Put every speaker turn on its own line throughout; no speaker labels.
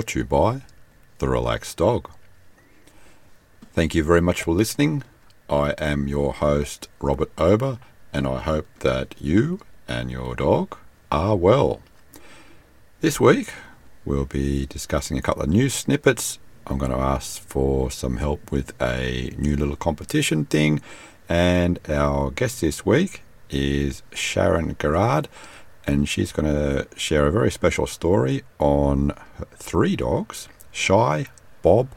brought to you by The Relaxed Dog. Thank you very much for listening. I am your host, Robert Ober, and I hope that you and your dog are well. This week, we'll be discussing a couple of news snippets. I'm going to ask for some help with a new little competition thing, and our guest this week is Sharon Garrard, and she's going to share a very special story on three dogs Shy, Bob,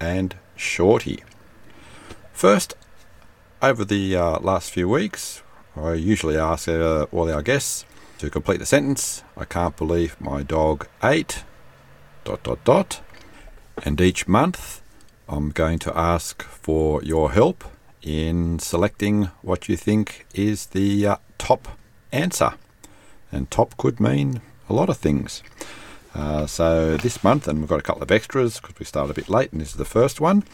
and Shorty. First, over the uh, last few weeks, I usually ask uh, all our guests to complete the sentence. I can't believe my dog ate. Dot dot dot. And each month, I'm going to ask for your help in selecting what you think is the uh, top answer. And top could mean a lot of things. Uh, so this month, and we've got a couple of extras because we started a bit late, and this is the first one.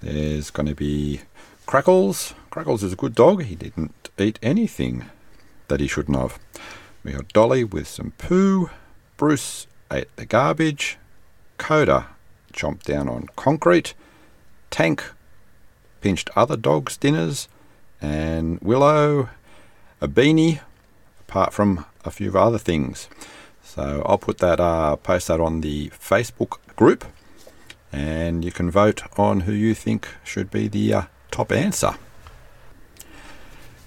There's going to be Crackles. Crackles is a good dog. He didn't eat anything that he shouldn't have. We got Dolly with some poo. Bruce ate the garbage. Coda chomped down on concrete. Tank pinched other dogs' dinners. And Willow, a beanie, apart from a few other things. So I'll put that, uh, post that on the Facebook group, and you can vote on who you think should be the uh, top answer.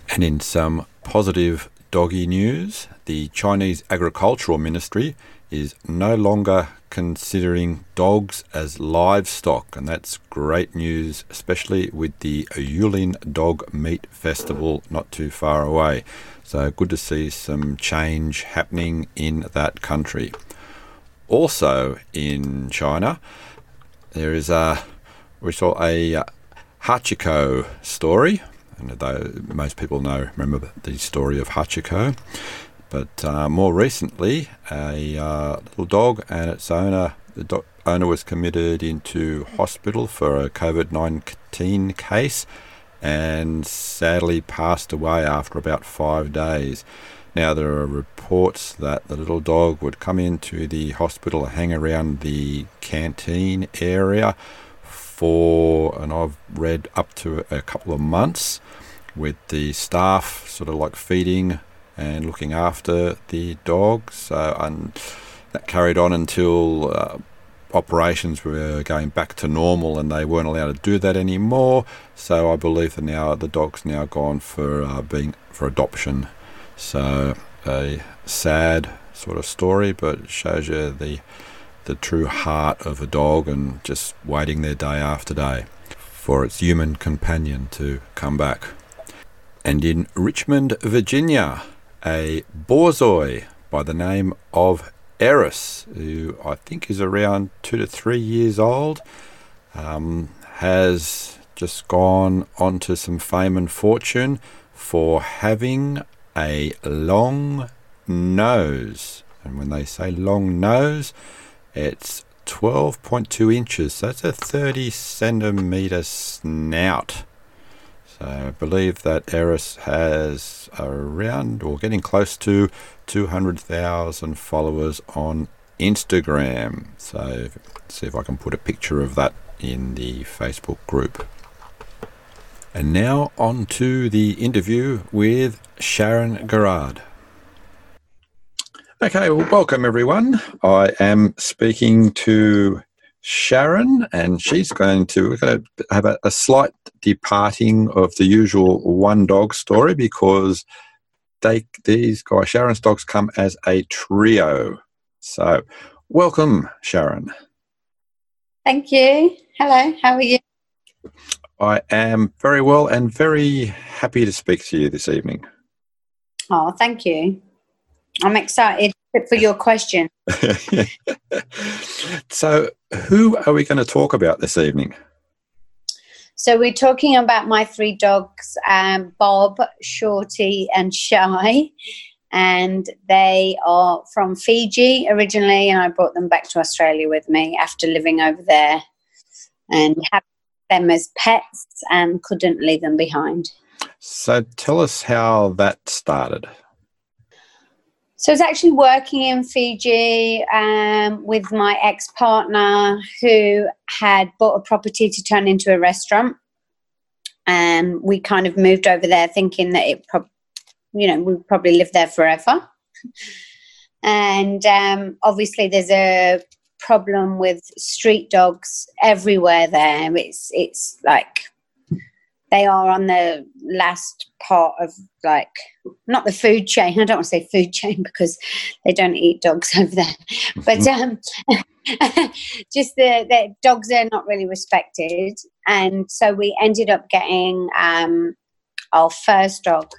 And in some positive doggy news, the Chinese Agricultural Ministry is no longer considering dogs as livestock, and that's great news, especially with the Yulin Dog Meat Festival not too far away. So, good to see some change happening in that country. Also, in China, there is a we saw a Hachiko story. And though most people know, remember the story of Hachiko. But uh, more recently, a uh, little dog and its owner, the do- owner was committed into hospital for a COVID 19 case and sadly passed away after about five days. Now, there are reports that the little dog would come into the hospital, hang around the canteen area for, and I've read up to a couple of months with the staff sort of like feeding and looking after the dog. So, and that carried on until uh, operations were going back to normal and they weren't allowed to do that anymore. So I believe that now the dog's now gone for uh, being for adoption. So a sad sort of story, but shows you the the true heart of a dog and just waiting there day after day for its human companion to come back. And in Richmond, Virginia, a borzoi by the name of Eris, who I think is around two to three years old, um, has just gone on to some fame and fortune for having a long nose. And when they say long nose, it's 12.2 inches, so that's a 30 centimeter snout. So I believe that Eris has around or getting close to 200,000 followers on Instagram. So see if I can put a picture of that in the Facebook group. And now on to the interview with Sharon Garrard. Okay, well, welcome everyone. I am speaking to Sharon, and she's going to, going to have a, a, slight departing of the usual one dog story because they these guys, Sharon's dogs, come as a trio. So, welcome, Sharon.
Thank you. Hello, how are you?
I am very well and very happy to speak to you this evening.
Oh, thank you. I'm excited for your question.
so, who are we going to talk about this evening?
So we're talking about my three dogs, um, Bob, Shorty, and Shy. And they are from Fiji originally, and I brought them back to Australia with me after living over there and having them as pets and couldn't leave them behind.
So tell us how that started.
So I was actually working in Fiji um, with my ex partner who had bought a property to turn into a restaurant. And we kind of moved over there thinking that it, pro- you know, we'd probably live there forever. And um, obviously, there's a problem with street dogs everywhere there. It's it's like they are on the last part of like not the food chain. I don't want to say food chain because they don't eat dogs over there, but um, just the, the dogs are not really respected, and so we ended up getting um, our first dog.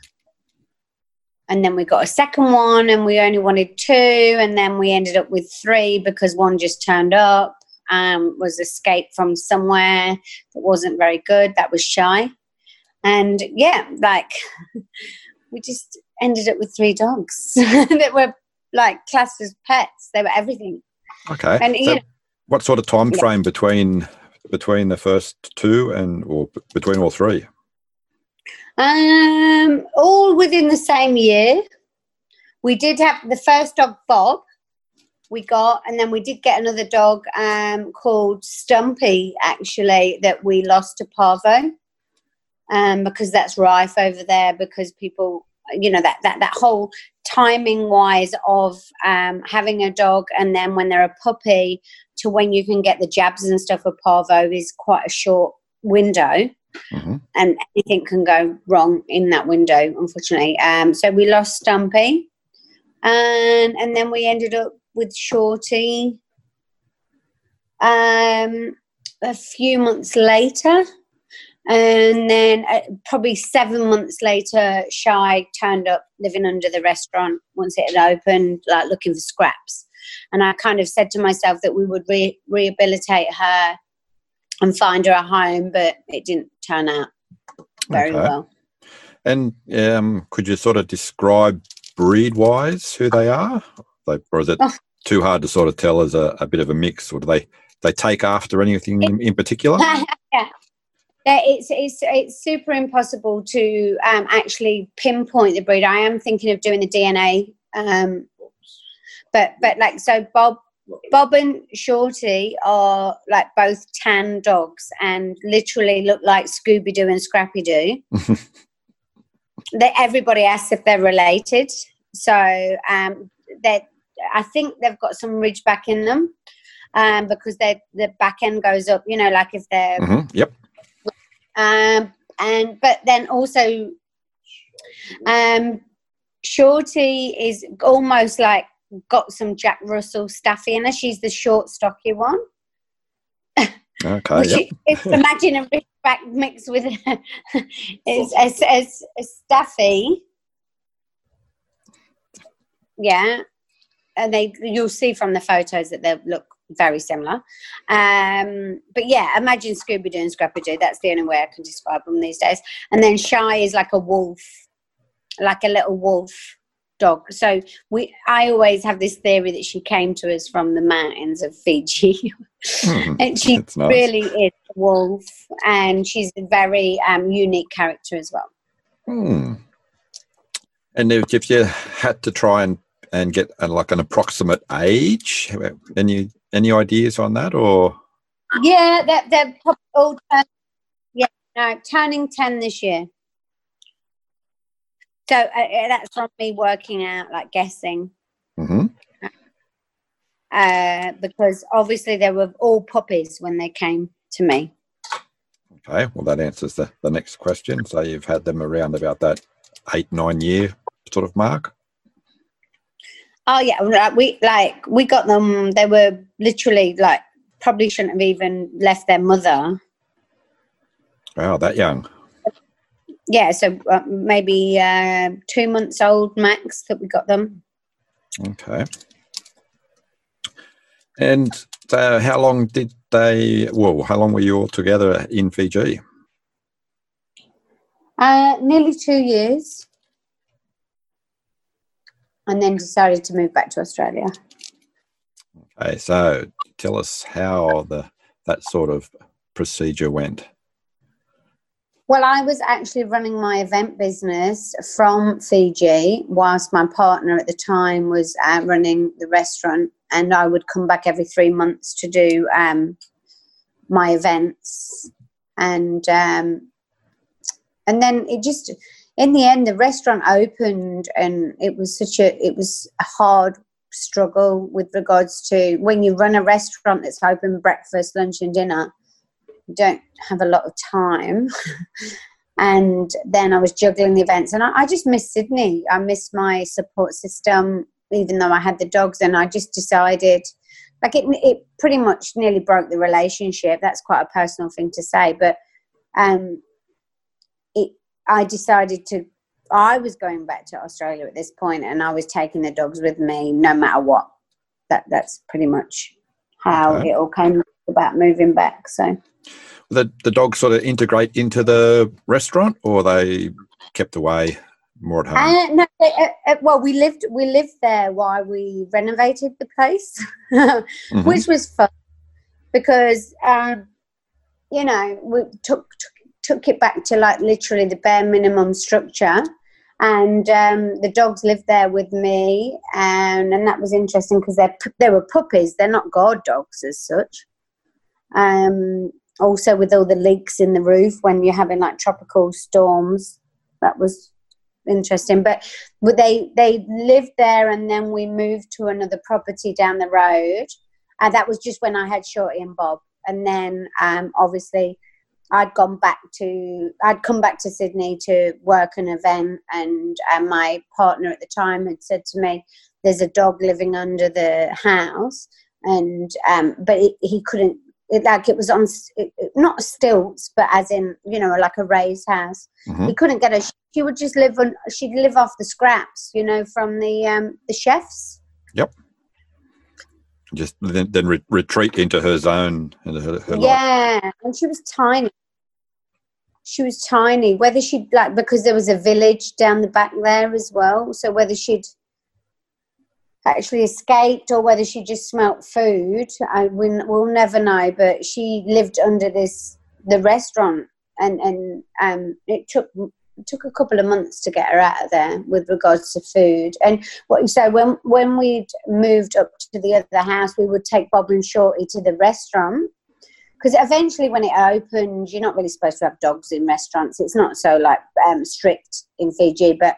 And then we got a second one, and we only wanted two, and then we ended up with three because one just turned up, um, was escaped from somewhere that wasn't very good. That was shy and yeah, like we just ended up with three dogs that were like classed as pets. They were everything.
Okay.
And
So
you know,
what sort of time frame between between the first two and or between all three?
um, all within the same year. We did have the first dog, Bob. We got, and then we did get another dog um, called Stumpy, actually, that we lost to Parvo, um, because that's rife over there. Because people, you know, that that that whole timing wise of um, having a dog, and then when they're a puppy to when you can get the jabs and stuff for Parvo is quite a short window
hmm
and anything can go wrong in that window, unfortunately. Um, so we lost Stumpy, and and then we ended up with Shorty. Um, a few months later, and then uh, probably seven months later, Shy turned up living under the restaurant once it had opened, like looking for scraps. And I kind of said to myself that we would re- rehabilitate her and find her a home, but it didn't turn out very
Okay.
well.
And um, could you sort of describe breed wise who they are? Like, or is it
Oh.
too hard to sort of tell as a, a bit of a mix? Or do they they take after anything in, in particular?
It's, it's it's super impossible to um, actually pinpoint the breed. I am thinking of doing the DNA, um, but but like so, Bob Bob and Shorty are like both tan dogs and literally look like Scooby Doo and Scrappy Doo. that everybody asks if they're related. So um, that I think they've got some ridge back in them um, because they the back end goes up. You know, like if they're
hmm Yep.
Um, and but then also um, Shorty is almost like got some Jack Russell staffy in her. She's the short, stocky one.
Okay.
Which
Yep.
is- imagine a ridgeback mixed with is as as a staffy. Yeah, and they you'll see from the photos that they look very similar. Um, but yeah, imagine Scooby Doo and Scrappy Doo. That's the only way I can describe them these days. And then Shy is like a wolf, like a little wolf dog. So we, I always have this theory that she came to us from the mountains of Fiji.
Hmm.
And she
nice.
really is a wolf, and she's a very um, unique character as well.
Hmm. And if, if you had to try and and get uh like an approximate age, any any ideas on that, or
Yeah, they're, they're all turn, yeah, no, turning 10 this year. So uh, uh, that's from me working out, like guessing,
hmm
uh, because obviously they were all puppies when they came to me.
okay, well that answers the, the next question. So you've had them around about that eight nine year sort of mark.
Oh yeah, we like we got them. They were literally like probably shouldn't have even left their mother.
Wow, that young.
Yeah, so uh, maybe uh, two months old max that we got them.
Okay. And uh, how long did they? Well, how long were you all together in Fiji?
Uh, nearly two years. And then decided to move back to Australia.
Okay, so tell us how the that sort of procedure went.
Well, I was actually running my event business from Fiji, whilst my partner at the time was uh, running the restaurant, and I would come back every three months to do um, my events, and um, and then it just, in the end, the restaurant opened, and it was such a it was a hard struggle with regards to when you run a restaurant that's open breakfast, lunch, and dinner You don't have a lot of time. and then I was juggling the events, and I, I just missed Sydney. I missed my support system, even though I had the dogs, and I just decided. Like it, it pretty much nearly broke the relationship. That's quite a personal thing to say, but um. I decided to I was going back to Australia at this point, and I was taking the dogs with me no matter what. That that's pretty much how okay. it all came about moving back. So
the the dogs sort of integrate into the restaurant, or they kept away more at home?
Uh, no, they, uh, uh, well, we lived we lived there while we renovated the place, mm-hmm. which was fun because um, you know we took, took took it back to like literally the bare minimum structure. And um, the dogs lived there with me and, and that was interesting because they're they were puppies. They're not guard dogs as such. Um, also with all the leaks in the roof when you're having like tropical storms that was interesting. But they they lived there and then we moved to another property down the road. And that was just when i had shorty and bob. And then um, obviously i'd gone back to i'd come back to sydney to work an event and um, my partner at the time had said to me there's a dog living under the house and um, but it, he couldn't it, like it was on it, not stilts, but as in you know like a raised house. Mm-hmm. We couldn't get her. She would just live on. She'd live off the scraps, you know, from the um, the chefs.
Yep. Just then, then re- retreat into her zone and her, her
yeah, life. and she was tiny. She was tiny. Whether she'd like because there was a village down the back there as well. So whether she'd actually escaped or whether she just smelt food. I we, will never know. But she lived under this the restaurant, and and um, it took took a couple of months to get her out of there with regards to food. And what you say when when we'd moved up to the other house, we would take Bob and Shorty to the restaurant. Because eventually, when it opened, you're not really supposed to have dogs in restaurants. It's not so like um, strict in Fiji, but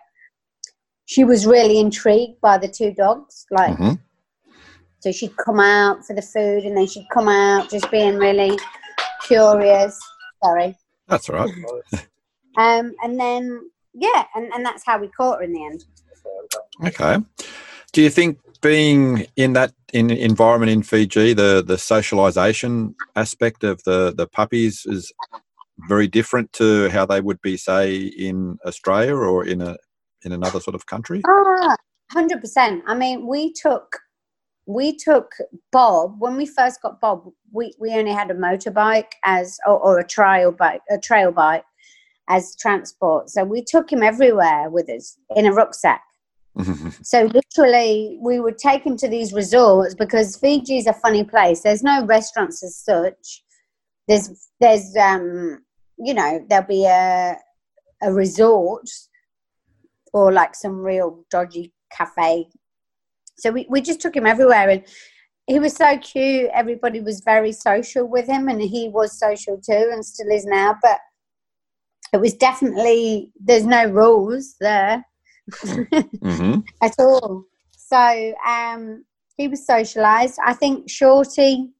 she was really intrigued by the two dogs. Like, mm-hmm. so she'd come out for the food, and then she'd come out just being really curious. Sorry.
That's all right.
Um, and then yeah, and, and that's how we caught her in the end.
Okay. Do you think being in that in environment in Fiji, the the socialization aspect of the the puppies is very different to how they would be, say, in Australia or in a in another sort of country?
Ah, hundred percent. I mean, we took we took Bob when we first got Bob. We we only had a motorbike as or, or a trail bike, a trail bike as transport. So we took him everywhere with us in a rucksack. so literally, we would take him to these resorts because Fiji is a funny place. There's no restaurants as such. There's there's um you know there'll be a a resort or like some real dodgy cafe. So we, we just took him everywhere and he was so cute. Everybody was very social with him and he was social too and still is now. But it was definitely, there's no rules there mm-hmm. at all. So um, he was socialized. I think Shorty,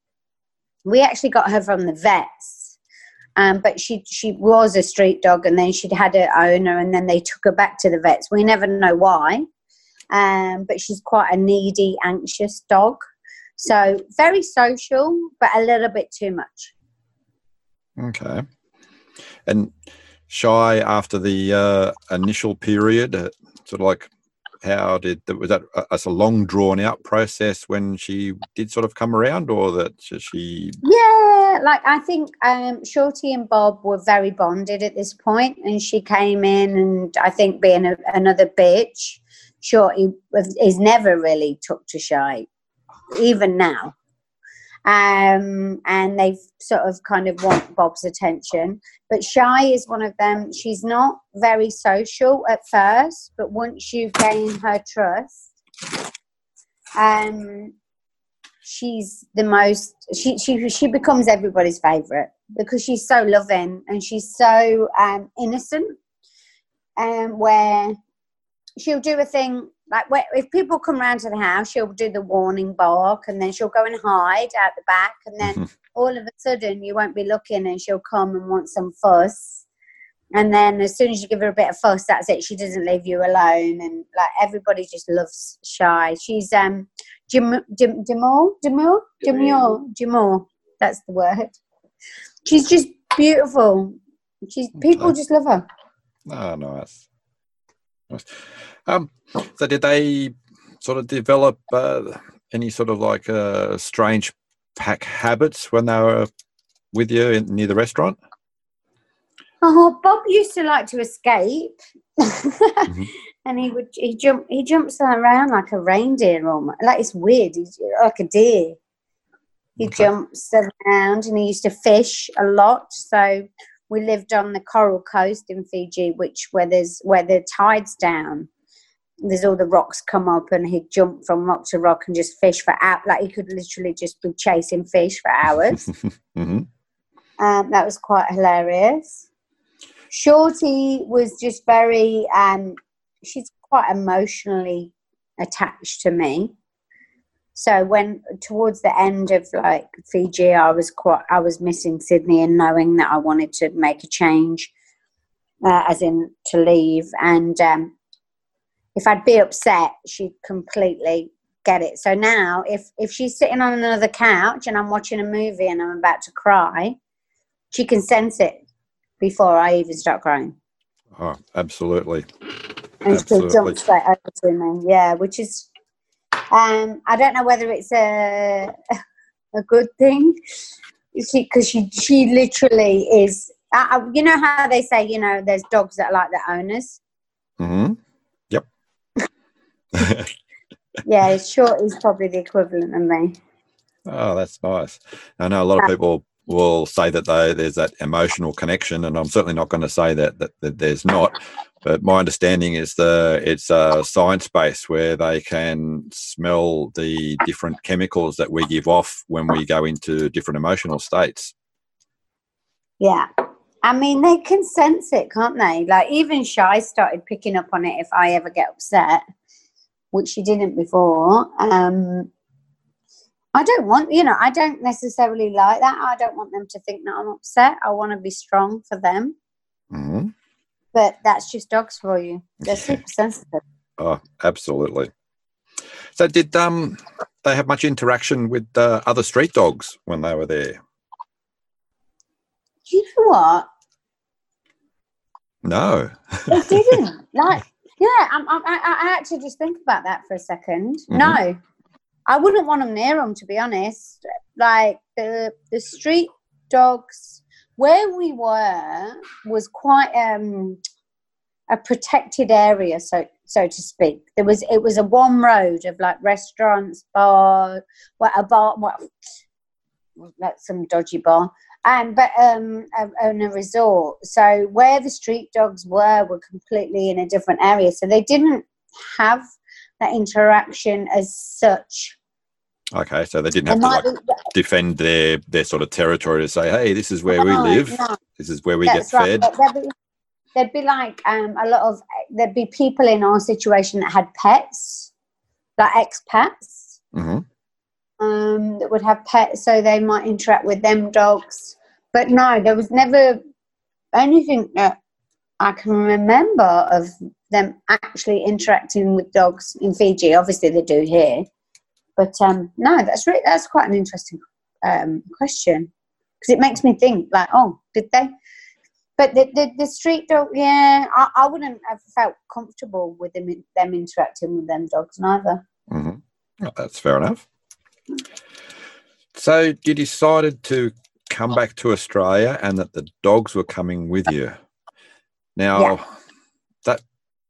we actually got her from the vets um, but she she was a street dog, and then she'd had her owner, and then they took her back to the vets. We never know why, um, but she's quite a needy, anxious dog. So very social, but a little bit too much.
Okay, and shy after the uh, initial period, uh, sort of like how did that was that a, a long drawn out process when she did sort of come around, or that she?
Yeah, Yeah, like I think um, Shorty and Bob were very bonded at this point, and she came in, and I think being a, another bitch, Shorty is never really took to shy, even now. Um, and they sort of kind of want Bob's attention. But Shy is one of them. She's not very social at first, but once you gain her trust, um, she's the most she she she becomes everybody's favorite because she's so loving and she's so um, innocent um, where she'll do a thing like if people come round to the house she'll do the warning bark and then she'll go and hide out the back and then all of a sudden you won't be looking and she'll come and want some fuss and then as soon as you give her a bit of fuss that's it she doesn't leave you alone and like everybody just loves shy she's um Jim, Jim, Demore, Demore, Demure, Demure. That's the word. She's just beautiful. She's people just love her.
Oh, nice. nice. Um, so did they sort of develop uh, any sort of like uh, strange pack habits when they were with you in, near the restaurant?
Oh, Bob used to like to escape. mm-hmm. and he would he jump he jumps around like a reindeer almost like it's weird he's like a deer he okay. jumps around and he used to fish a lot so we lived on the coral coast in fiji which where there's where the tide's down there's all the rocks come up and he'd jump from rock to rock and just fish for out like he could literally just be chasing fish for hours mm-hmm. um, that was quite hilarious shorty was just very um, she's quite emotionally attached to me. So when towards the end of like Fiji, I was quite I was missing Sydney and knowing that I wanted to make a change, uh, as in to leave. And um, if I'd be upset, she'd completely get it. So now, if if she's sitting on another couch and I'm watching a movie and I'm about to cry, she can sense it before I even start crying.
Oh, absolutely
and Absolutely. she jumped straight over to me. Yeah, which is, um, I don't know whether it's a a good thing, because she, she she literally is. Uh, you know how they say, you know, there's dogs that are like their owners.
Hmm.
Yeah, sure is probably the equivalent of me.
Oh, that's nice. I know a lot of people will say that they, there's that emotional connection, and I'm certainly not going to say that, that, that there's not. But my understanding is the it's a science base where they can smell the different chemicals that we give off when we go into different emotional states.
Yeah. I mean, they can sense it, can't they? Like, even Shy started picking up on it if I ever get upset, which she didn't before. Um, I don't want, you know, I don't necessarily like that. I don't want them to think that I'm upset. I want to be strong for them.
Mm-hmm.
But that's just dogs for you. They're super sensitive.
Oh, absolutely. So, did um they have much interaction with uh, other street dogs when they were there?
You know what?
No,
they didn't. like, yeah, I, I, I, actually just think about that for a 2nd mm-hmm. No, I wouldn't want them near them, to be honest. Like the the street dogs where we were was quite um, a protected area, so so to speak. There was it was a one road of like restaurants, bar, well, a bar, well, like some dodgy bar, and but um, on a resort. So where the street dogs were were completely in a different area, so they didn't have that interaction as such
Okay, so they didn't have to like defend their their sort of territory to say, "Hey, this is where no, we live. No. This is where we That's get right. fed."
There'd be, there'd be like um, a lot of there'd be people in our situation that had pets, like expats,
mm-hmm.
Um, that would have pets, so they might interact with them dogs. But no, there was never anything that I can remember of them actually interacting with dogs in Fiji. Obviously, they do here but um, no, that's really that's quite an interesting um, question because it makes me think like, oh, did they? But the, the, the street dog, yeah, I, I wouldn't have felt comfortable with them, them interacting with them dogs neither.
Mm-hmm. Oh, that's fair enough. So you decided to come back to Australia and that the dogs were coming with you. Now, yeah. that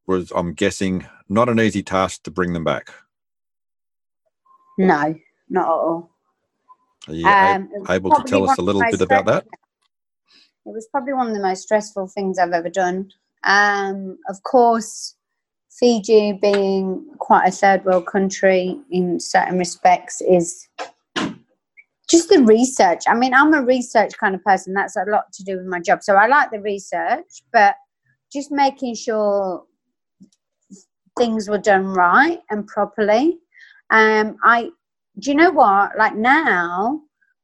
was, I'm guessing, not an easy task to bring them back.
No, not at all.
Are you um, able to tell us a little bit about that?
It was probably one of the most stressful things I've ever done. Um, of course, Fiji being quite a third world country in certain respects is just the research. I mean, I'm a research kind of person. That's a lot to do with my job. So I like the research, but just making sure things were done right and properly. Um, I, do you know what? Like now,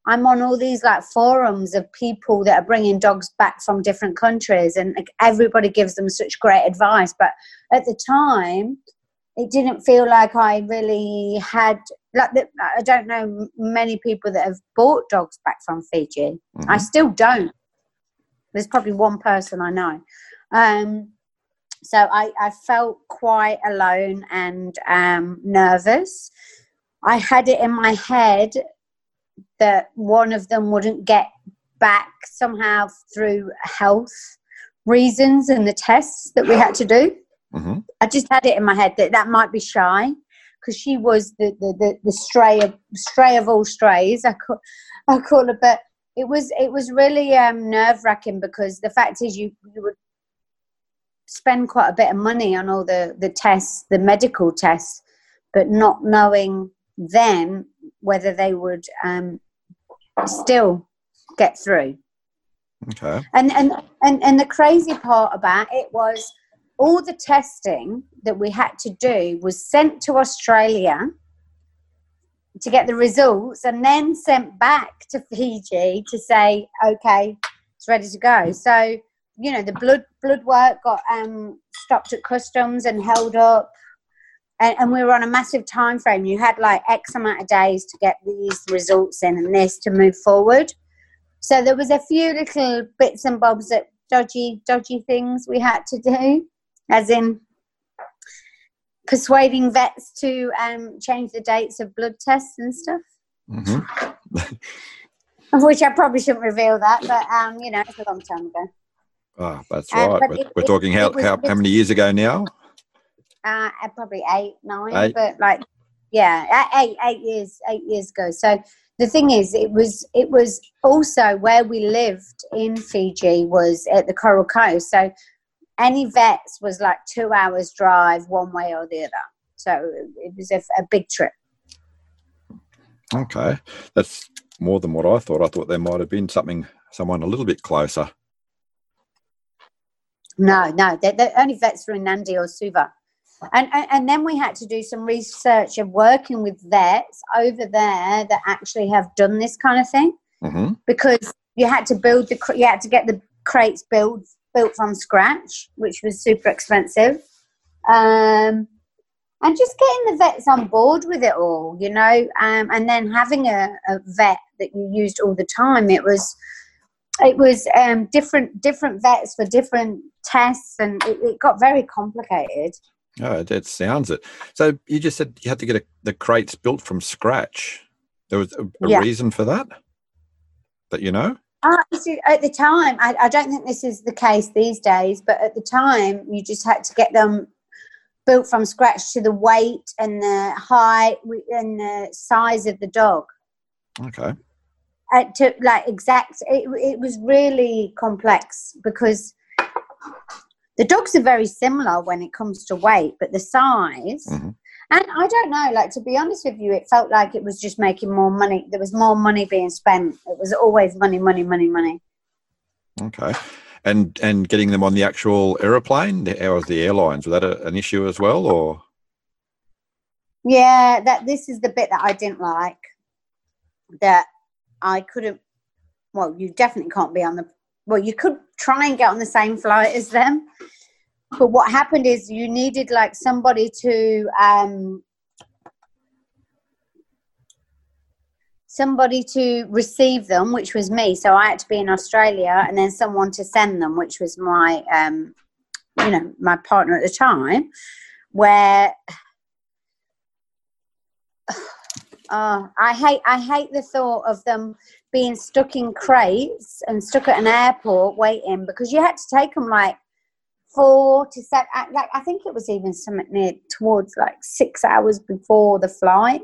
I'm on all these like forums of people that are bringing dogs back from different countries, and like, everybody gives them such great advice. But at the time, it didn't feel like I really had like the, I don't know many people that have bought dogs back from Fiji. Mm-hmm. I still don't. There's probably one person I know. Um, so I, I felt quite alone and um, nervous. I had it in my head that one of them wouldn't get back somehow through health reasons and the tests that we had to do. Mm-hmm. I just had it in my head that that might be shy because she was the, the, the, the, stray of stray of all strays. I call, I call her, but it was it was really um, nerve wracking because the fact is you you would spend quite a bit of money on all the the tests, the medical tests, but not knowing then whether they would um, still get through.
Okay.
And, and and and the crazy part about it was all the testing that we had to do was sent to Australia to get the results and then sent back to Fiji to say, okay, it's ready to go. So, you know, the blood blood work got um, stopped at customs and held up. And, and we were on a massive time frame. You had like X amount of days to get these results in and this to move forward. So there was a few little bits and bobs that dodgy, dodgy things we had to do as in persuading vets to um, change the dates of blood tests and stuff. Mm-hmm. of which I probably shouldn't reveal that, but um, you know, it's a long time ago.
Oh, that's um, right. we're, it, we're, talking how, was, how, how many years ago now?
Uh, probably eight, nine, eight. but like, yeah, eight, eight years, eight years ago. So the thing is, it was, it was also where we lived in Fiji was at the Coral Coast. So any vets was like two hours drive one way or the other. So it was a, a big trip.
Okay, that's more than what I thought. I thought there might have been something, someone a little bit closer.
No, no, the, the only vets were in Nadi or Suva. And, and, and then we had to do some research of working with vets over there that actually have done this kind of thing mm-hmm. because you had to build the you had to get the crates built built from scratch, which was super expensive. Um, and just getting the vets on board with it all, you know, um, and then having a, a, vet that you used all the time. It was, it was um, different different vets for different tests, and it, it got very complicated.
Oh, that sounds it. So you just said you had to get a, the crates built from scratch. There was a, a yeah. reason for that, that you know.
Uh, at the time, I, I, don't think this is the case these days, but at the time, you just had to get them built from scratch to the weight and the height and the size of the dog.
Okay.
Uh, to like exact, it, it was really complex because the dogs are very similar when it comes to weight, but the size. Mm-hmm and I don't know, like to be honest with you, it felt like it was just making more money. There was more money being spent. It was always money, money, money, money.
Okay. And and getting them on the actual aeroplane, how was the airlines? Was that a, an issue as well, or?
Yeah, that this is the bit that I didn't like. That I couldn't. Well, you definitely can't be on the. Well, you could try and get on the same flight as them, but what happened is you needed like somebody to um, somebody to receive them, which was me. So I had to be in Australia, and then someone to send them, which was my, um, you know, my partner at the time. Where Oh, I hate I hate the thought of them being stuck in crates and stuck at an airport waiting because you had to take them like four to seven. Like I think it was even something near towards like six hours before the flight.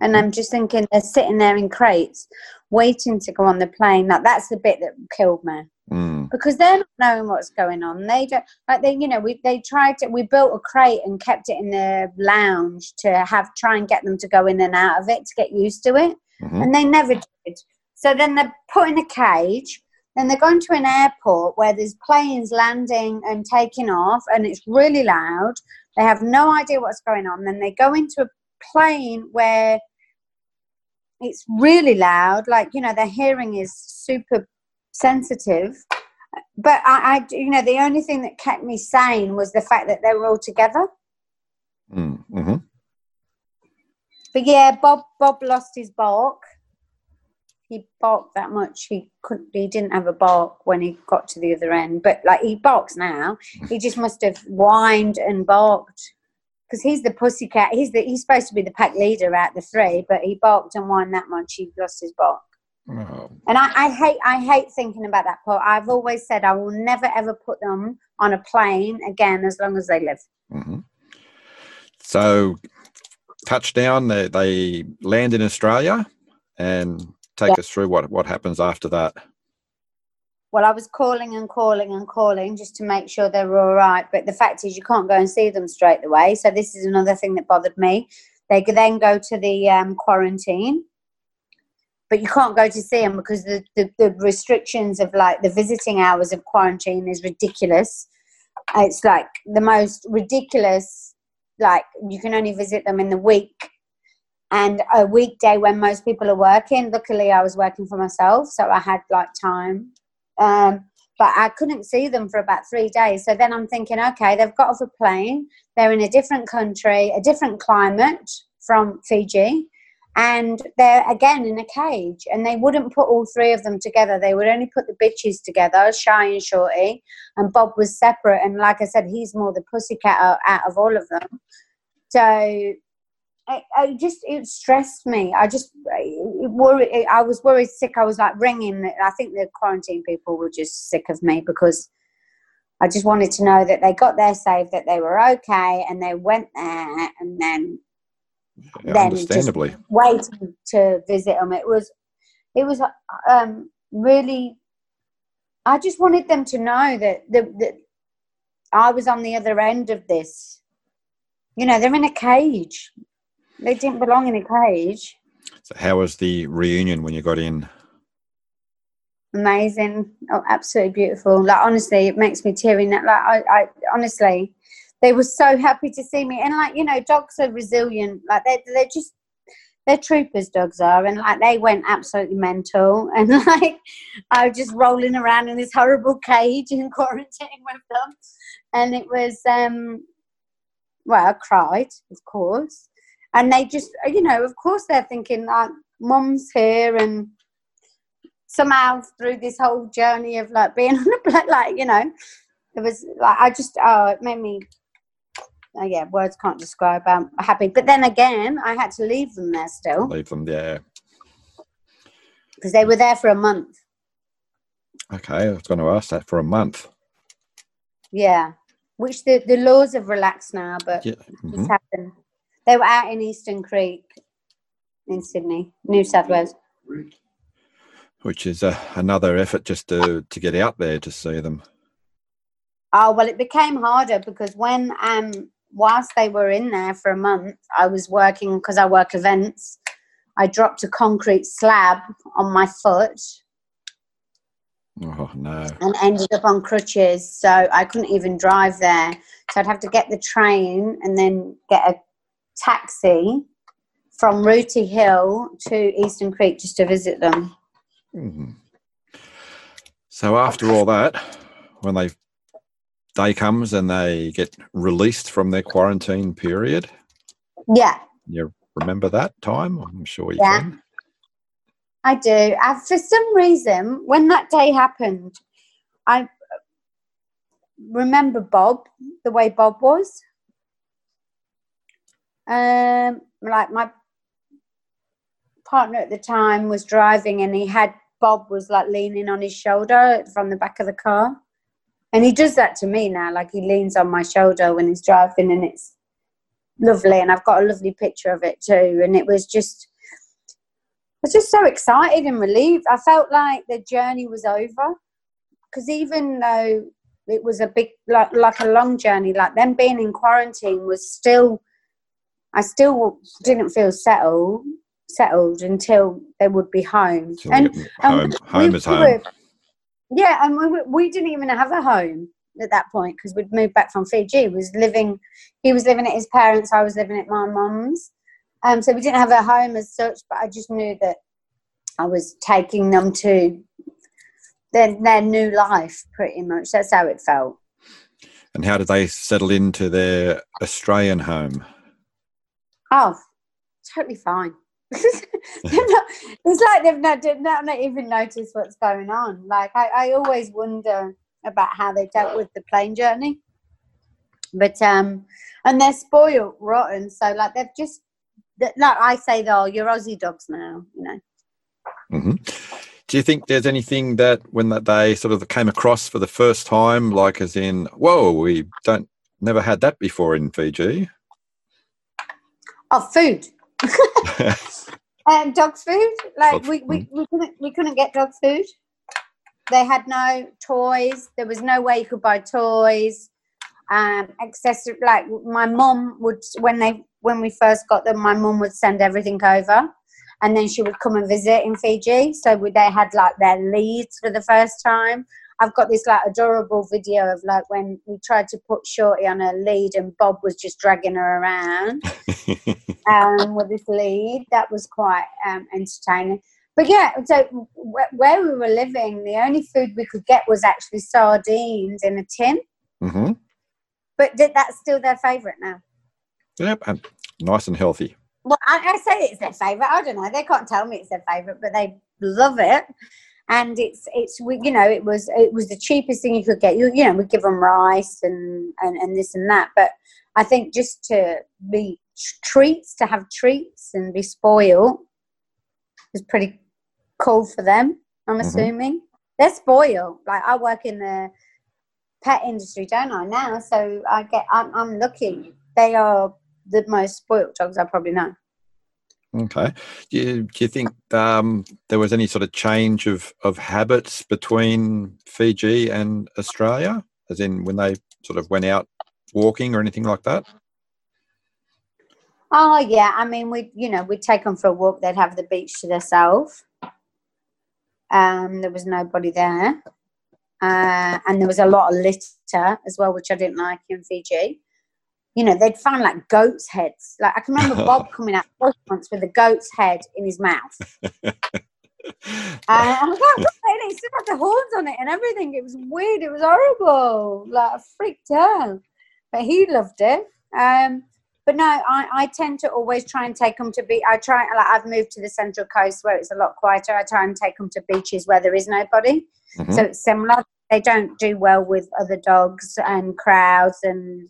And I'm just thinking they're sitting there in crates, waiting to go on the plane. Like that's the bit that killed me
Mm.
because they're not knowing what's going on. They don't like they, you know, we they tried to we built a crate and kept it in the lounge to have try and get them to go in and out of it to get used to it,
Mhm.
and they never did. So then they're put in a cage. Then they're going to an airport where there's planes landing and taking off, and it's really loud. They have no idea what's going on. Then they go into a plane where it's really loud, like you know, their hearing is super sensitive. But I, I, you know, the only thing that kept me sane was the fact that they were all together.
Mm. Mhm.
But yeah, Bob, Bob lost his bark. He barked that much. He couldn't. He didn't have a bark when he got to the other end. But like he barks now. He just must have whined and barked because he's the pussycat. He's the. He's supposed to be the pack leader out the three, but he barked and won that much. He lost his bark.
Oh,
And I, I hate I hate thinking about that part. I've always said I will never ever put them on a plane again as long as they live.
mhm. So, touchdown. They they land in Australia, and take
Yeah.
us through what what happens after that.
Well, I was calling and calling and calling just to make sure they were all right. But the fact is, you can't go and see them straight away. So this is another thing that bothered me. They then go to the um, quarantine, but you can't go to see them because the, the, the restrictions of like the visiting hours of quarantine is ridiculous. It's like the most ridiculous. Like you can only visit them in the week and a weekday when most people are working. Luckily, I was working for myself, so I had like time um, but I couldn't see them for about three days. So then I'm thinking, okay, they've got off a plane, they're in a different country, a different climate from Fiji, and they're again in a cage. And they wouldn't put all three of them together, they would only put the bitches together, Shy and Shorty, and Bob was separate. And like I said, he's more the pussycat out- out of all of them. So I, I just it stressed me. I just it worried. I was worried sick. I was like ringing. I think the quarantine people were just sick of me because I just wanted to know that they got there safe, that they were okay, and they went there, and then
Yeah,
Then just-
understandably.
waiting to visit them. It was, it was um, really. I just wanted them to know that that, that I was on the other end of this. You know, they're in a cage. They didn't belong in a cage.
So how was the reunion when you got in?
amazing. Oh absolutely beautiful. Like honestly it makes me teary now like I, I honestly they were so happy to see me. And like you know dogs are resilient. Like they're, they're just they're troopers dogs are. And like they went absolutely mental. And like i was just rolling around in this horrible cage in quarantine with them. And it was um well i cried of course and they just you know of course they're thinking like mum's here and somehow through this whole journey of like being on a like you know, it was like I just oh, it made me. Oh yeah, words can't describe how happy. But then again, I had to leave them there still
Leave them there.
because they were there for a month.
Okay, I was going to ask that for a month.
Yeah, which the the laws have relaxed now, but
Yeah.
it's
mhm.
happened. They were out in Eastern Creek in Sydney, New South Wales.
Which is uh, another effort just to to get out there to see them.
Oh well, it became harder because when um whilst they were in there for a month, I was working because I work events. I dropped a concrete slab on my foot
Oh no.
and ended up on crutches, so I couldn't even drive there. So I'd have to get the train and then get a taxi from Rooty Hill to Eastern Creek just to visit them.
Mhm. So after all that, when they day comes and they get released from their quarantine period,
Yeah,
you remember that time? I'm sure you
Yeah.
can.
I do. I, for some reason, when that day happened, I remember Bob, the way Bob was. Um, like my partner at the time was driving and he had Bob was like leaning on his shoulder from the back of the car. And he does that to me now, like he leans on my shoulder when he's driving and it's lovely and I've got a lovely picture of it too. And it was just I was just so excited and relieved. I felt like the journey was over. Because even though it was a big like like a long journey, like them being in quarantine was still I still didn't feel settled settled until they would be home.
and, home, and home is home. Were,
yeah, and we, we didn't even have a home at that point because we'd moved back from Fiji. He was living, he was living at his parents. I was living at my mum's. Um, so we didn't have a home as such, but I just knew that I was taking them to their, their new life, pretty much. That's how it felt.
And how did they settle into their Australian home?
Oh, totally fine. not, it's like they've not, not, not even noticed what's going on. Like I, I always wonder about how they dealt with the plane journey. But um, and they're spoiled rotten. So like they've just like I say, though, you're Aussie dogs now. You know.
Mm-hmm. Do you think there's anything that when that they sort of came across for the first time, like as in, whoa, we don't never had that before in Fiji?
Oh, food. and dog food. Like we, we, we couldn't we couldn't get dog food. They had no toys. There was no way you could buy toys. Um, accessory like my mom would when they when we first got them, my mom would send everything over, and then she would come and visit in Fiji. So we, they had like their leads for the first time. I've got this like adorable video of like when we tried to put Shorty on a lead and Bob was just dragging her around um, with this lead. That was quite um, entertaining. But yeah, so where we were living, the only food we could get was actually sardines in a tin.
Mm-hmm.
But that's still their favourite now.
Yep, and nice and healthy.
Well, I, I say it's their favourite. I don't know. They can't tell me it's their favourite, but they love it and it's it's you know it was it was the cheapest thing you could get. You you know we give them rice and, and and this and that. But i think just to be treats to have treats and be spoiled is pretty cool for them i'm mm-hmm. assuming. They're spoiled. Like i work in the pet industry don't i now? So i get i'm, I'm lucky they are the most spoiled dogs i probably know
Okay. Do you, do you think um, there was any sort of change of, of habits between Fiji and Australia, as in when they sort of went out walking or anything like that?
Oh yeah, I mean we you know we'd take them for a walk. They'd have the beach to themselves. Um, there was nobody there, uh, and there was a lot of litter as well, which I didn't like in Fiji you know, they'd find like goat's heads. Like I can remember Bob coming out once with a goat's head in his mouth. and I'm like, what? And he still had the horns on it and everything. It was weird. It was horrible. Like I freaked out. But he loved it. Um, but no, I, I tend to always try and take them to be. I try like I've moved to the central coast where it's a lot quieter. I try and take them to beaches where there is nobody. Mm-hmm. So it's similar. They don't do well with other dogs and crowds and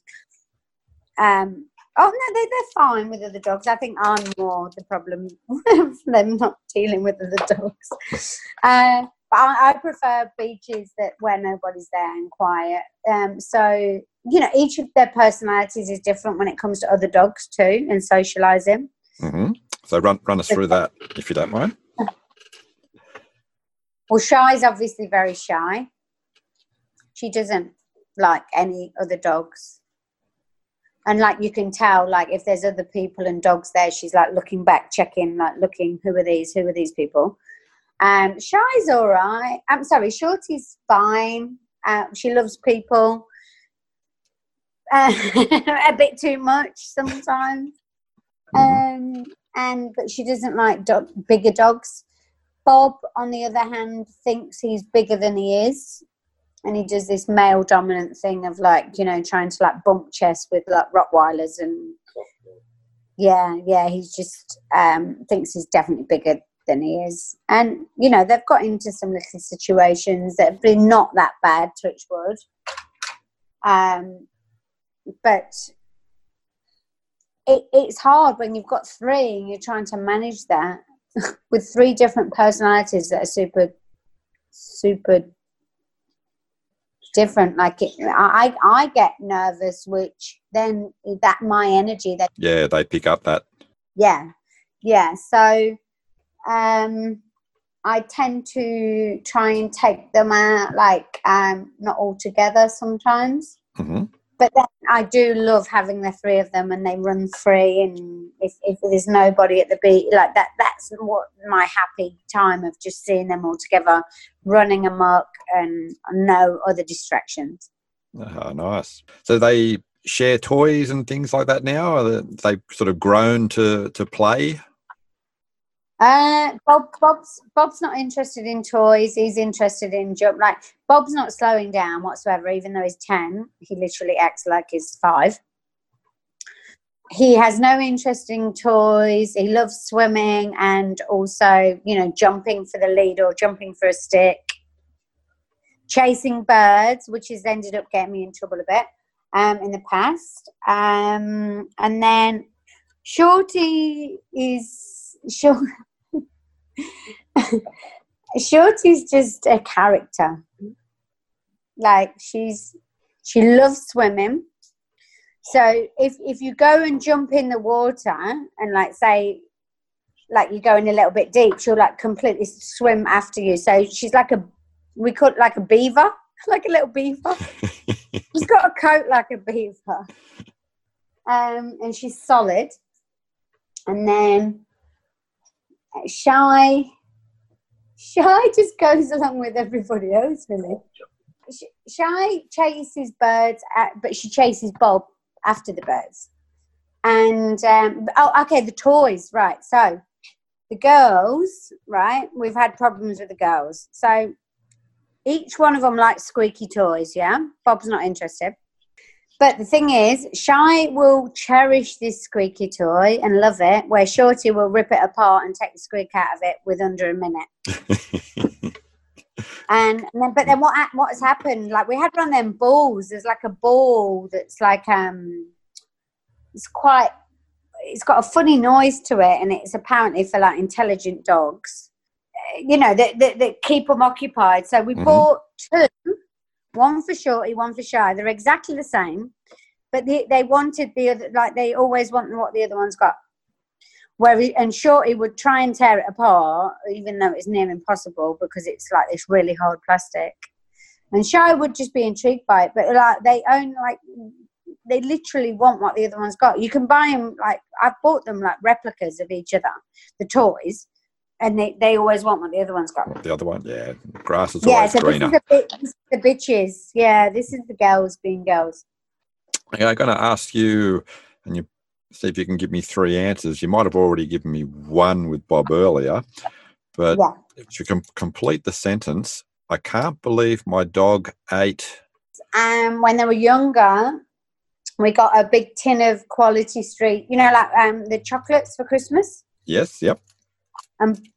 um, oh no, they, they're fine with other dogs. I think I'm more the problem them not dealing with other dogs. Uh, but I, I, prefer beaches that where nobody's there and quiet. Um, so you know, each of their personalities is different when it comes to other dogs too, and socializing.
Mm-hmm. So run run us through that if you don't mind.
Well, Shy is obviously very shy. She doesn't like any other dogs and like you can tell like if there's other people and dogs there she's like looking back checking like looking who are these who are these people? Um shy's all right. I'm sorry shorty's fine. Uh, she loves people. Uh, a bit too much sometimes. Mm-hmm. um and but she doesn't like dog, bigger dogs. Bob on the other hand thinks he's bigger than he is and he does this male dominant thing of like you know trying to like bump chest with like rottweilers and yeah yeah he's just um thinks he's definitely bigger than he is. And you know they've got into some little situations that have been not that bad touch wood. Um but it, it's hard when you've got three and you're trying to manage that with three different personalities that are super, super different. Like it, I, I get nervous, which then that my energy that
yeah they pick up that
yeah, yeah. So, um, I tend to try and take them out, like um, not all together sometimes.
hmm
But then I do love having the three of them, and they run free. And if, if there's nobody at the beat, like that, that's what my happy time of just seeing them all together, running amok, and no other distractions.
Oh, nice. So they share toys and things like that now? Are they, they sort of grown to to play?
Uh, Bob, Bob's Bob's not interested in toys. He's interested in jump. Like Bob's not slowing down whatsoever, even though he's ten. He literally acts like he's five. He has no interest in toys. He loves swimming and also, you know, jumping for the lead or jumping for a stick. Chasing birds, which has ended up getting me in trouble a bit um, in the past. Um, and then Shorty is short. Shorty's just a character. Like she's she loves swimming. So if if you go and jump in the water and like say like you're going a little bit deep, she'll like completely swim after you. So she's like a we call it like a beaver, like a little beaver. she's got a coat like a beaver. Um, and she's solid. And then Shy, Shy just goes along with everybody else, really. Sh- Shy chases birds, at, but she chases Bob after the birds. And um, oh, okay, the toys, right? So the girls, right? We've had problems with the girls. So each one of them likes squeaky toys. Yeah, Bob's not interested. But the thing is, Shy will cherish this squeaky toy and love it, where Shorty will rip it apart and take the squeak out of it with under a minute. And, and then, but then what ha- what has happened? Like we had one of them balls. There's like a ball that's like um, it's quite. It's got a funny noise to it, and it's apparently for like intelligent dogs. You know that that, that keep them occupied. So we
Mhm.
bought two, one for Shorty, one for Shy. They're exactly the same, but they, they wanted the other like they always want what the other one's got. Where he- and Shorty would try and tear it apart, even though it's near impossible because it's like this really hard plastic. And Shy would just be intrigued by it, but like they own like they literally want what the other one's got. You can buy them like I've bought them like replicas of each other, the toys, and they, they always want what the other one's got.
the other one, yeah. Grass is
Yeah,
always
so this
greener.
is the, this is the bitches. Yeah, this is the girls being girls.
Okay, I'm going to ask you, and you see if you can give me three answers. You might have already given me one with Bob earlier, but
Yeah.
if you can complete the sentence, I can't believe my dog ate.
um, when they were younger, we got a big tin of Quality Street, you know, like um, the chocolates for Christmas.
Yes, yep.
And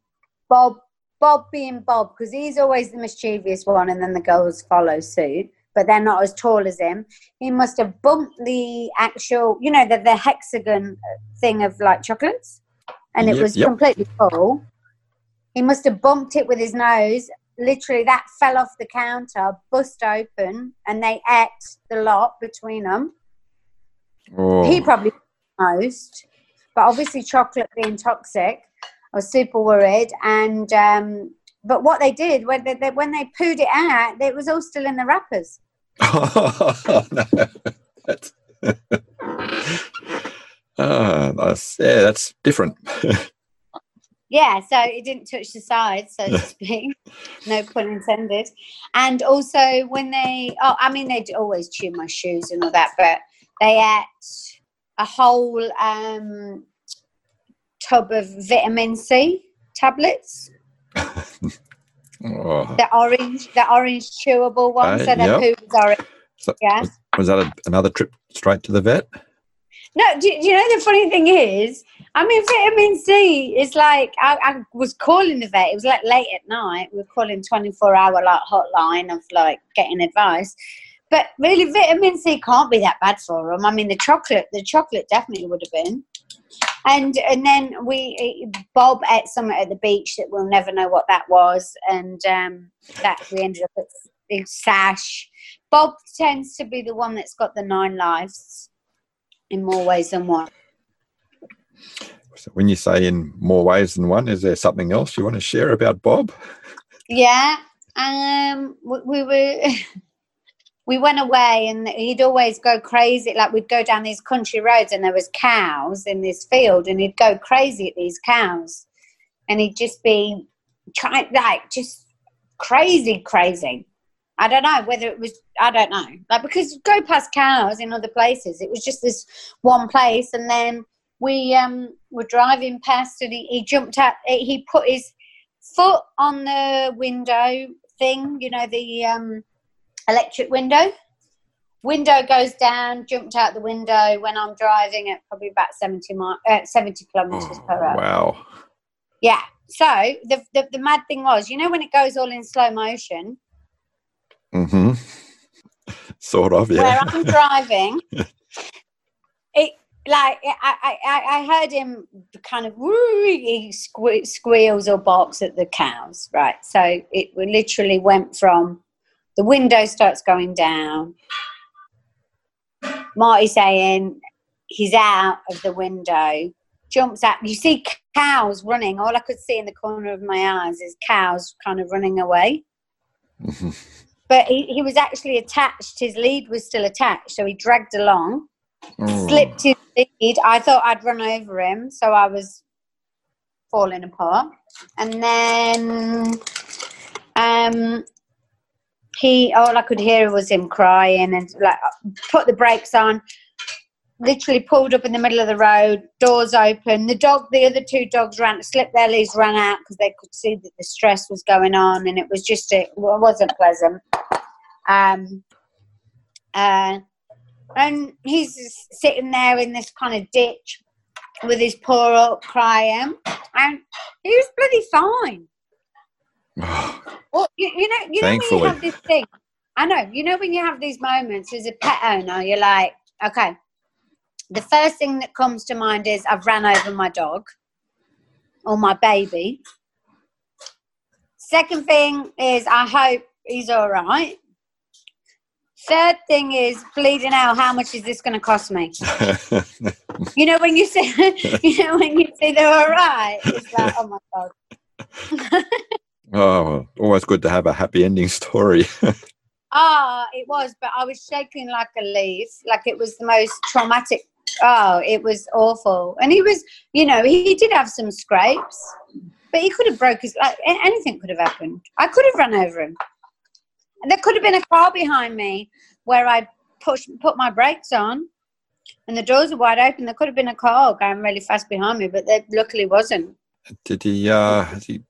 Bob, Bob being Bob, because he's always the mischievous one, and then the girls follow suit, but they're not as tall as him. He must have bumped the actual, you know, the, the hexagon thing of like chocolates, and it
Yep,
was
yep.
completely full. He must have bumped it with his nose. Literally, that fell off the counter, bust open, and they ate the lot between them.
Oh,
He probably most, but obviously chocolate being toxic, I was super worried. And um, but what they did when they, they when they pooed it out, it was all still in the wrappers.
no, that's, Ah, that's yeah, that's different.
Yeah, so it didn't touch the sides, so to speak. no pun intended. And also when they, oh, I mean, they'd always chew my shoes and all that, but they ate a whole um, tub of vitamin C tablets.
Oh,
the orange, the orange chewable ones.
Uh,
the
yep.
poo was orange.
so-
Yeah.
was, was that a, another trip straight to the vet?
No, do, do you know the funny thing is? I mean, vitamin C is like I, I was calling the vet. It was like late at night. We were calling twenty four hour like hotline of like getting advice. But really, vitamin C can't be that bad for them. I mean, the chocolate, the chocolate definitely would have been. And and then we Bob ate something at the beach that we'll never know what that was, and um, that we ended up at big sash. Bob tends to be the one that's got the nine lives in more ways than one.
So when you say in more ways than one, is there something else you want to share about Bob?
Yeah, um, we, we were. we went away and he'd always go crazy like we'd go down these country roads and there was cows in this field and he'd go crazy at these cows. And he'd just be trying like just crazy crazy. I don't know whether it was i don't know. Like because go past cows in other places it was just this one place and then we um were driving past and he, he jumped out he put his foot on the window thing you know the um electric window. Window goes down, jumped out the window when I'm driving at probably about 70, mi- uh, 70 kilometers
Oh,
per hour.
wow.
Yeah. So the, the, the mad thing was, you know, when it goes all in slow motion,
Mm-hmm. sort of, yeah. where.
I'm driving, it like I, I, I heard him kind of woo, he squeals or barks at the cows, right? So it literally went from the window starts going down. Marty saying he's out of the window, jumps out. You see cows running. All I could see in the corner of my eyes is cows kind of running away. But he, he was actually attached. His lead was still attached, so he dragged along
Mm.
slipped his lead. I thought I'd run over him, so I was falling apart. And then um, he, all I could hear was him crying and like put the brakes on. Literally pulled up in the middle of the road, doors open. The dog, the other two dogs ran, slipped their leads, ran out because they could see that the stress was going on, and it was just it wasn't pleasant. Um, uh, and he's sitting there in this kind of ditch with his paw up crying and he was bloody fine well, you, you know you know when you have this thing i know you know when you have these moments as a pet owner you're like okay the first thing that comes to mind is i've ran over my dog or my baby second thing is i hope he's all right Third thing is bleeding out. How much is this going to cost me? You know when you say, you know when you say they're all right. It's like, oh my god.
oh, always good to have a happy ending story.
Ah, it was, but I was shaking like a leaf. Like it was the most traumatic. Oh, it was awful. And he was, you know, he did have some scrapes, but he could have broke his. Like anything could have happened. I could have run over him. And there could have been a car behind me where I pushed, put my brakes on, and the doors are wide open. There could have been a car going really fast behind me, but there luckily wasn't.
Did he, uh, has he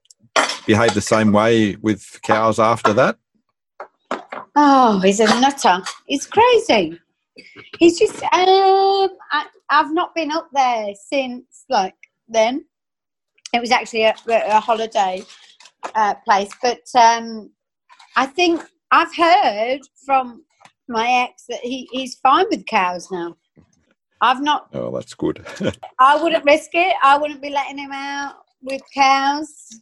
behave the same way with cows after that?
Oh, he's a nutter. He's crazy. He's just. Um, I, I've not been up there since like then. It was actually a, a holiday uh, place, but um, I think I've heard from my ex that he, he's fine with cows now. I've not.
Oh, that's good.
I wouldn't risk it. I wouldn't be letting him out with cows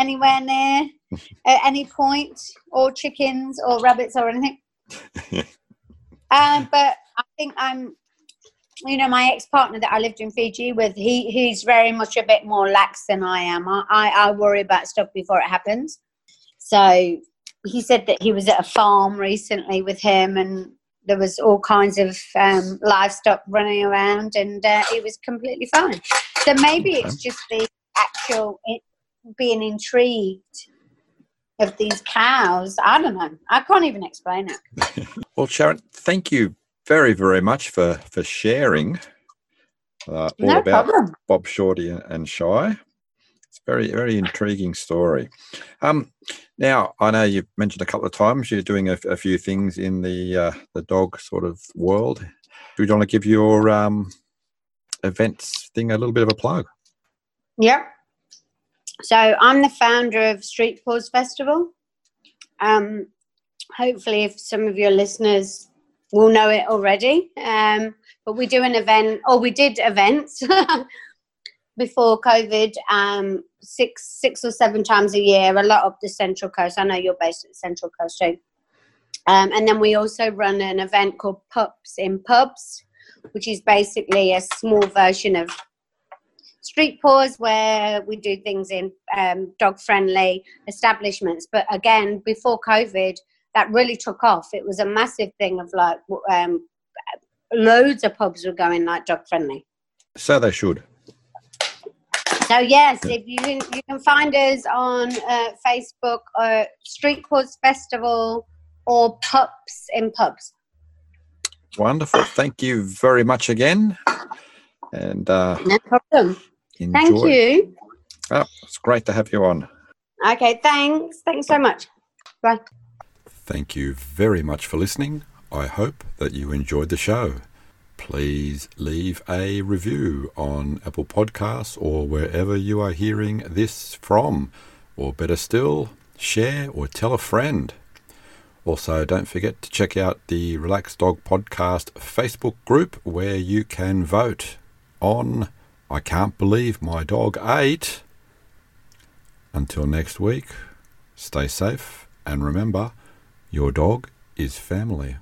anywhere near at any point, or chickens, or rabbits, or anything. um, but I think I'm, you know, my ex partner that I lived in Fiji with, he he's very much a bit more lax than I am. I, I, I worry about stuff before it happens. So he said that he was at a farm recently with him and there was all kinds of um, livestock running around and uh, it was completely fine. So maybe it's just the actual being intrigued of these cows. I don't know. I can't even explain it.
well, Sharon, thank you very, very much for, for sharing uh, all
No
about
problem.
Bob Shorty and Shy. It's a very, very intriguing story. Um, now, I know you've mentioned a couple of times you're doing a, a few things in the uh, the dog sort of world. Do you want to give your um, events thing a little bit of a plug?
Yep. So I'm the founder of Street Paws Festival. Um, hopefully, if some of your listeners will know it already. Um, but we do an event, or we did events before COVID, um, six six or seven times a year. A lot of the Central Coast. I know you're based at the Central Coast too. Um, and then we also run an event called Pups in Pubs, which is basically a small version of Street Paws, where we do things in um, dog friendly establishments. But again, before COVID, that really took off. It was a massive thing of like um, loads of pubs were going like dog friendly.
So they should.
So yes, if you can, you can find us on uh, Facebook or Street Paws Festival or Pups in Pubs.
Wonderful. Thank you very much again. And uh,
no problem.
Enjoy.
Thank you.
Oh, it's great to have you on.
Okay, thanks. Thanks so much. Bye.
Thank you very much for listening. I hope that you enjoyed the show. Please leave a review on Apple Podcasts or wherever you are hearing this from. Or better still, share or tell a friend. Also, don't forget to check out the Relaxed Dog Podcast Facebook group where you can vote on I Can't Believe My Dog Ate. Until next week, stay safe and remember your dog is family.